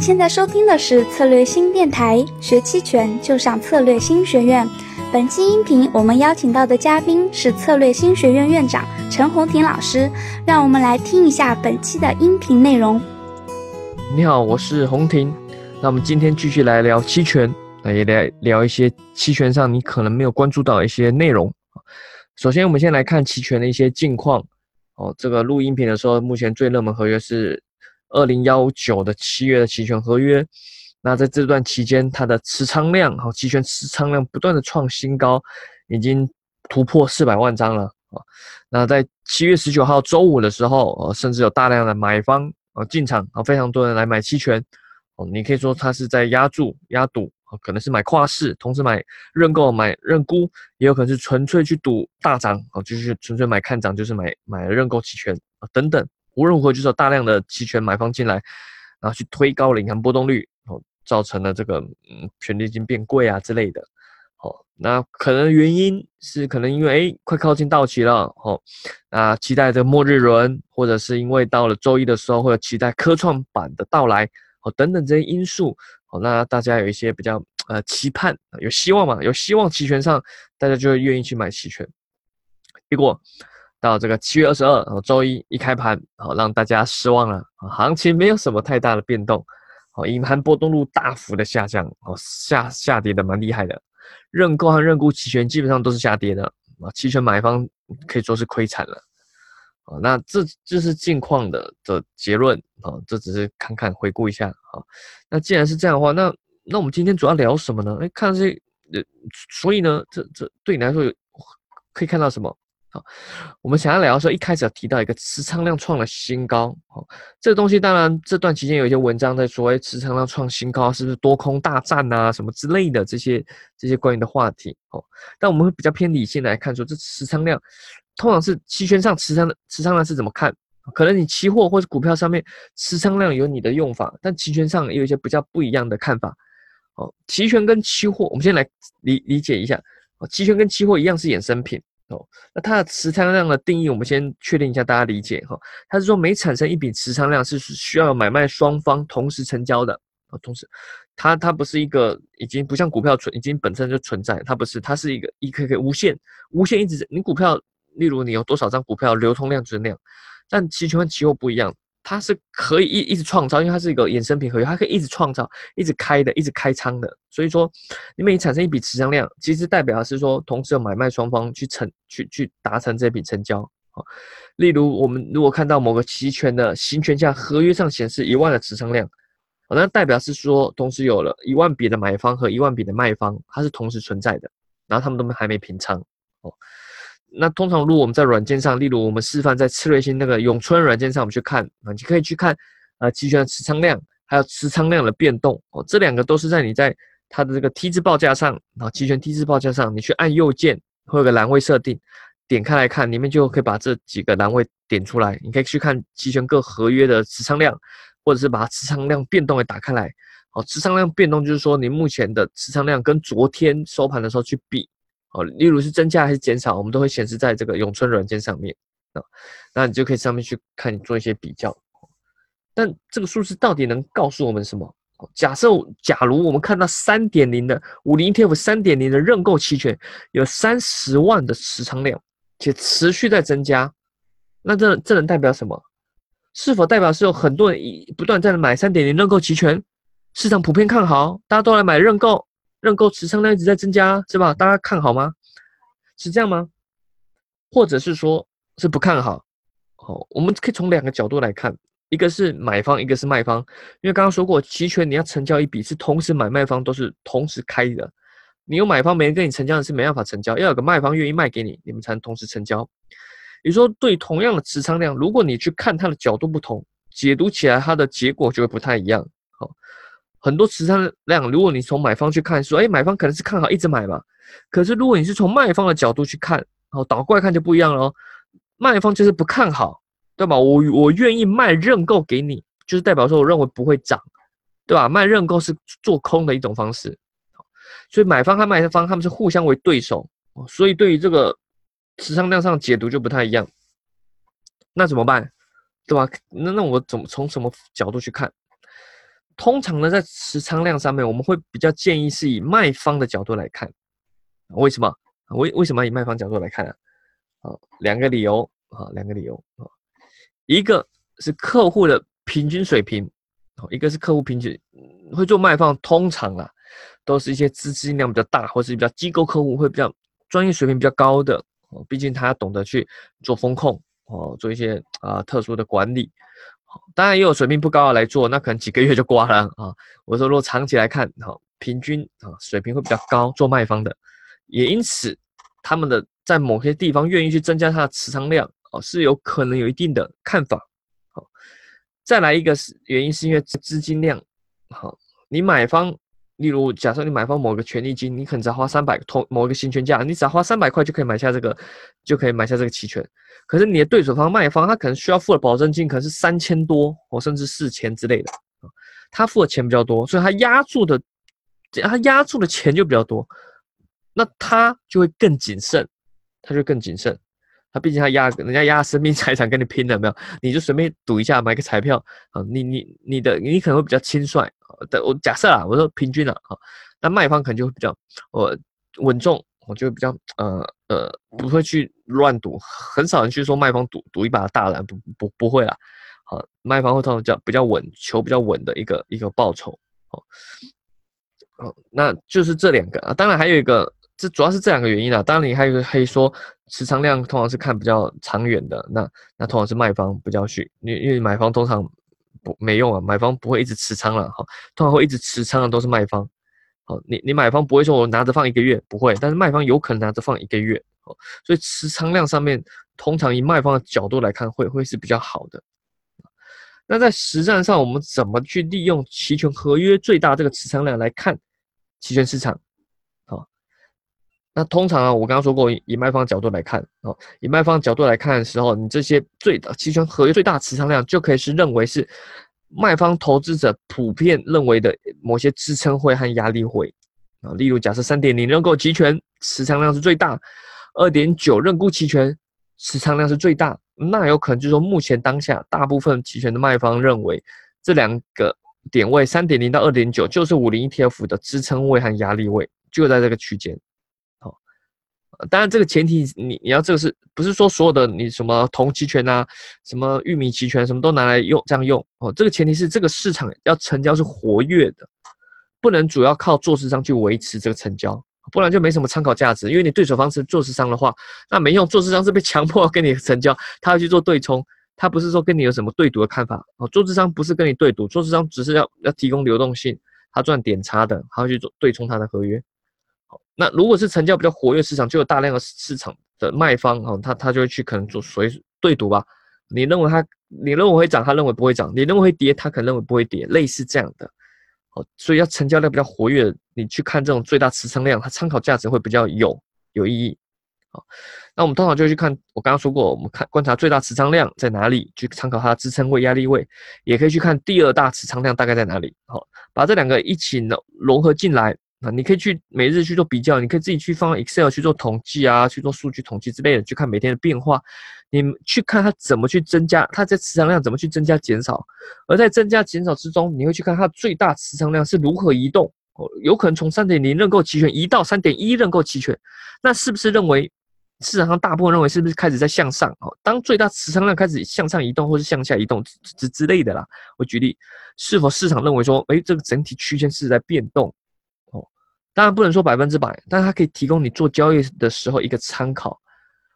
现在收听的是策略新电台，学期权就上策略新学院。本期音频我们邀请到的嘉宾是策略新学院院长陈红婷老师，让我们来听一下本期的音频内容。你好，我是红婷。那我们今天继续来聊期权，那也来聊一些期权上你可能没有关注到一些内容。首先，我们先来看期权的一些近况。哦，这个录音频的时候，目前最热门合约是二零幺九的七月的期权合约。那在这段期间，它的持仓量，好，期权持仓量不断的创新高，已经突破四百万张了啊。那在七月十九号周五的时候，呃，甚至有大量的买方啊进场啊，非常多人来买期权。哦，你可以说它是在压注、压赌。啊，可能是买跨市，同时买认购、买认沽，也有可能是纯粹去赌大涨，啊，就是纯粹买看涨，就是买买认购期权啊等等。无论如何，就是有大量的期权买方进来，然后去推高了银行波动率，哦，造成了这个嗯权利金变贵啊之类的。好，那可能原因是可能因为哎快靠近到期了，哦，那期待着末日轮，或者是因为到了周一的时候，或者期待科创板的到来，哦等等这些因素。好，那大家有一些比较呃期盼，有希望嘛？有希望期权上，大家就会愿意去买期权。结果到这个七月二十二，哦，周一一开盘，好让大家失望了，行情没有什么太大的变动，好，银盘波动率大幅的下降，哦，下下跌的蛮厉害的，认购和认沽期权基本上都是下跌的，啊，期权买方可以说是亏惨了。啊，那这这是近况的的结论啊，这只是看看回顾一下啊。那既然是这样的话，那那我们今天主要聊什么呢？哎，看这呃，所以呢，这这对你来说有可以看到什么？好，我们想要聊的时候，一开始提到一个持仓量创了新高，好，这个东西当然这段期间有一些文章在说，谓持仓量创新高是不是多空大战啊，什么之类的这些这些关于的话题，哦，但我们会比较偏理性来看，说这持仓量。通常是期权上持仓的持仓量是怎么看？可能你期货或者股票上面持仓量有你的用法，但期权上也有一些比较不一样的看法。哦，期权跟期货，我们先来理理解一下。哦，期权跟期货一样是衍生品。哦，那它的持仓量的定义，我们先确定一下，大家理解哈。它是说每产生一笔持仓量是需要买卖双方同时成交的。啊，同时，它它不是一个已经不像股票存已经本身就存在，它不是，它是一个一可以无限无限一直你股票。例如你有多少张股票，流通量就是那样，但期权和期货不一样，它是可以一一直创造，因为它是一个衍生品合约，它可以一直创造、一直开的、一直开仓的。所以说，你每产生一笔持仓量，其实代表的是说，同时有买卖双方去成、去去达成这笔成交啊。例如，我们如果看到某个期权的行权价合约上显示一万的持仓量，那代表是说，同时有了一万笔的买方和一万笔的卖方，它是同时存在的，然后他们都还没平仓哦。那通常，如果我们在软件上，例如我们示范在赤瑞星那个永春软件上，我们去看啊，你可以去看啊，期权的持仓量，还有持仓量的变动哦，这两个都是在你在它的这个 T 字报价上啊，期权 T 字报价上，你去按右键会有个栏位设定，点开来看，里面就可以把这几个栏位点出来，你可以去看期权各合约的持仓量，或者是把持仓量变动给打开来，哦，持仓量变动就是说你目前的持仓量跟昨天收盘的时候去比。哦，例如是增加还是减少，我们都会显示在这个永春软件上面啊，那你就可以上面去看，你做一些比较。但这个数字到底能告诉我们什么？假设假如我们看到三点零的五零 ETF 三点零的认购期权有三十万的持仓量，且持续在增加，那这这能代表什么？是否代表是有很多人一不断在买三点零认购期权，市场普遍看好，大家都来买认购？认购持仓量一直在增加，是吧？大家看好吗？是这样吗？或者是说，是不看好？好，我们可以从两个角度来看，一个是买方，一个是卖方。因为刚刚说过，期权你要成交一笔，是同时买卖方都是同时开的。你有买方没人跟你成交的是没办法成交，要有个卖方愿意卖给你，你们才能同时成交。也就说，对同样的持仓量，如果你去看它的角度不同，解读起来它的结果就会不太一样。好。很多持仓量，如果你从买方去看，说，哎，买方可能是看好一直买嘛。可是如果你是从卖方的角度去看，哦，倒过来看就不一样了哦。卖方就是不看好，对吧？我我愿意卖认购给你，就是代表说我认为不会涨，对吧？卖认购是做空的一种方式，所以买方和卖方他们是互相为对手，所以对于这个持仓量上解读就不太一样。那怎么办？对吧？那那我怎么从什么角度去看？通常呢，在持仓量上面，我们会比较建议是以卖方的角度来看。为什么？为为什么要以卖方角度来看啊？啊，两个理由啊，两个理由啊，一个是客户的平均水平，一个是客户平均会做卖方，通常啊，都是一些资金量比较大，或是比较机构客户会比较专业水平比较高的哦，毕竟他懂得去做风控哦，做一些啊特殊的管理。当然也有水平不高的来做，那可能几个月就挂了啊。我说如果长期来看，哈，平均啊水平会比较高，做卖方的，也因此他们的在某些地方愿意去增加它的持仓量，哦，是有可能有一定的看法。好，再来一个是原因是因为资金量，好，你买方，例如假设你买方某个权利金，你可能只要花三百同某一个行权价，你只要花三百块就可以买下这个，就可以买下这个期权。可是你的对手方卖方，他可能需要付的保证金可能是三千多，或甚至四千之类的，他付的钱比较多，所以他压住的，他压住的钱就比较多，那他就会更谨慎，他就更谨慎，他毕竟他压人家压生命财产跟你拼了没有？你就随便赌一下买个彩票啊，你你你的你可能会比较轻率，的我假设啊，我说平均了啊，那卖方可能就会比较呃稳重。我就比较呃呃不会去乱赌，很少人去说卖方赌赌一把大蓝，不不不会啦。好，卖方会通常叫比较稳，求比较稳的一个一个报酬。哦，哦，那就是这两个啊。当然还有一个，这主要是这两个原因啦。当然你还有可以说持仓量通常是看比较长远的，那那通常是卖方比较去，因因为买方通常不没用啊，买方不会一直持仓了哈，通常会一直持仓的都是卖方。哦，你你买方不会说我拿着放一个月，不会，但是卖方有可能拿着放一个月，哦，所以持仓量上面，通常以卖方的角度来看，会会是比较好的。那在实战上，我们怎么去利用期权合约最大这个持仓量来看期权市场？那通常啊，我刚刚说过，以卖方角度来看，哦，以卖方角度来看的时候，你这些最大期权合约最大持仓量就可以是认为是。卖方投资者普遍认为的某些支撑会和压力会啊，例如假设三点零认购期权持仓量是最大，二点九认沽期权持仓量是最大，那有可能就是说目前当下大部分期权的卖方认为这两个点位三点零到二点九就是五零 ETF 的支撑位和压力位，就在这个区间。当然，这个前提你你要这个是不是说所有的你什么铜期权啊，什么玉米期权什么都拿来用这样用哦？这个前提是这个市场要成交是活跃的，不能主要靠做市商去维持这个成交，不然就没什么参考价值。因为你对手方是做市商的话，那没用，做市商是被强迫跟你成交，他要去做对冲，他不是说跟你有什么对赌的看法哦。做市商不是跟你对赌，做市商只是要要提供流动性，他赚点差的，他要去做对冲他的合约。那如果是成交比较活跃市场，就有大量的市场的卖方哈，他他就会去可能做所谓对赌吧。你认为它，你认为会涨，他认为不会涨；你认为会跌，他可能认为不会跌，类似这样的。哦，所以要成交量比较活跃，你去看这种最大持仓量，它参考价值会比较有有意义。好，那我们通常就去看，我刚刚说过，我们看观察最大持仓量在哪里，去参考它的支撑位、压力位，也可以去看第二大持仓量大概在哪里。好，把这两个一起融融合进来。那你可以去每日去做比较，你可以自己去放 Excel 去做统计啊，去做数据统计之类的，去看每天的变化。你去看它怎么去增加，它在持仓量怎么去增加减少，而在增加减少之中，你会去看它最大持仓量是如何移动。哦，有可能从三点零认购期权移到三点一认购期权，那是不是认为市场上大部分认为是不是开始在向上？哦，当最大持仓量开始向上移动或是向下移动之之类的啦。我举例，是否市场认为说，哎，这个整体区间是在变动？当然不能说百分之百，但它可以提供你做交易的时候一个参考。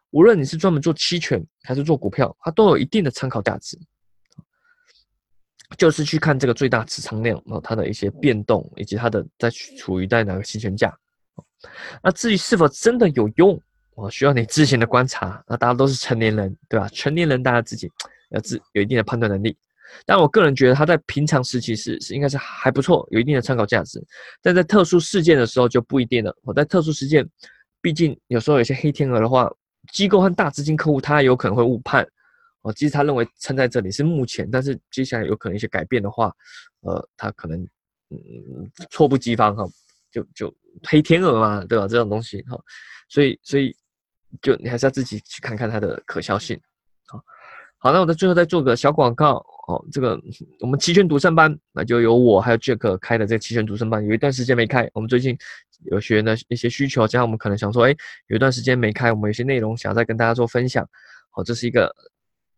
无论你是专门做期权还是做股票，它都有一定的参考价值。就是去看这个最大持仓量啊，它的一些变动，以及它的在处于在哪个期权价。那至于是否真的有用，啊，需要你自行的观察。那大家都是成年人，对吧？成年人大家自己要自有一定的判断能力。但我个人觉得，它在平常时期是是应该是还不错，有一定的参考价值。但在特殊事件的时候就不一定了。我在特殊事件，毕竟有时候有些黑天鹅的话，机构和大资金客户他有可能会误判。哦，即使他认为撑在这里是目前，但是接下来有可能一些改变的话，呃，他可能嗯措不及防哈，就就黑天鹅嘛，对吧？这种东西哈，所以所以就你还是要自己去看看它的可笑性。好，好，那我在最后再做个小广告。哦，这个我们期权独胜班，那就由我还有 Jack 开的这个期权独胜班，有一段时间没开，我们最近有学员的一些需求，加上我们可能想说，哎，有一段时间没开，我们有些内容想要再跟大家做分享，好，这是一个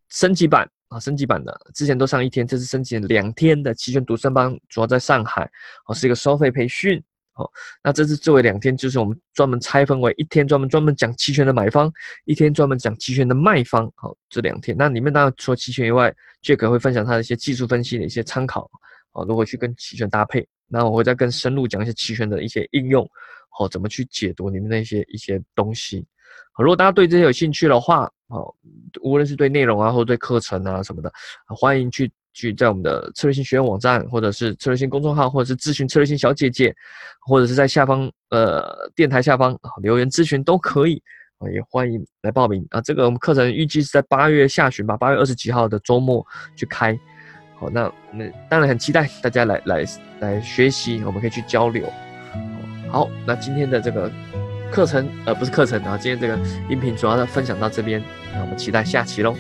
升级版啊，升级版的，之前都上一天，这是升级两天的期权独胜班，主要在上海，哦，是一个收费培训。好，那这次作为两天，就是我们专门拆分为一天专门专门讲期权的买方，一天专门讲期权的卖方。好，这两天，那里面当然除了期权以外，Jack 会分享他的一些技术分析的一些参考，好，如何去跟期权搭配。那我会再更深入讲一些期权的一些应用，好，怎么去解读里面的一些一些东西。好，如果大家对这些有兴趣的话，好，无论是对内容啊，或者对课程啊什么的，欢迎去。去在我们的策略性学院网站，或者是策略性公众号，或者是咨询策略性小姐姐，或者是在下方呃电台下方留言咨询都可以啊，也欢迎来报名啊。这个我们课程预计是在八月下旬吧，八月二十几号的周末去开。好，那那当然很期待大家来来来学习，我们可以去交流。好，那今天的这个课程呃不是课程啊，今天这个音频主要的分享到这边，那我们期待下期喽。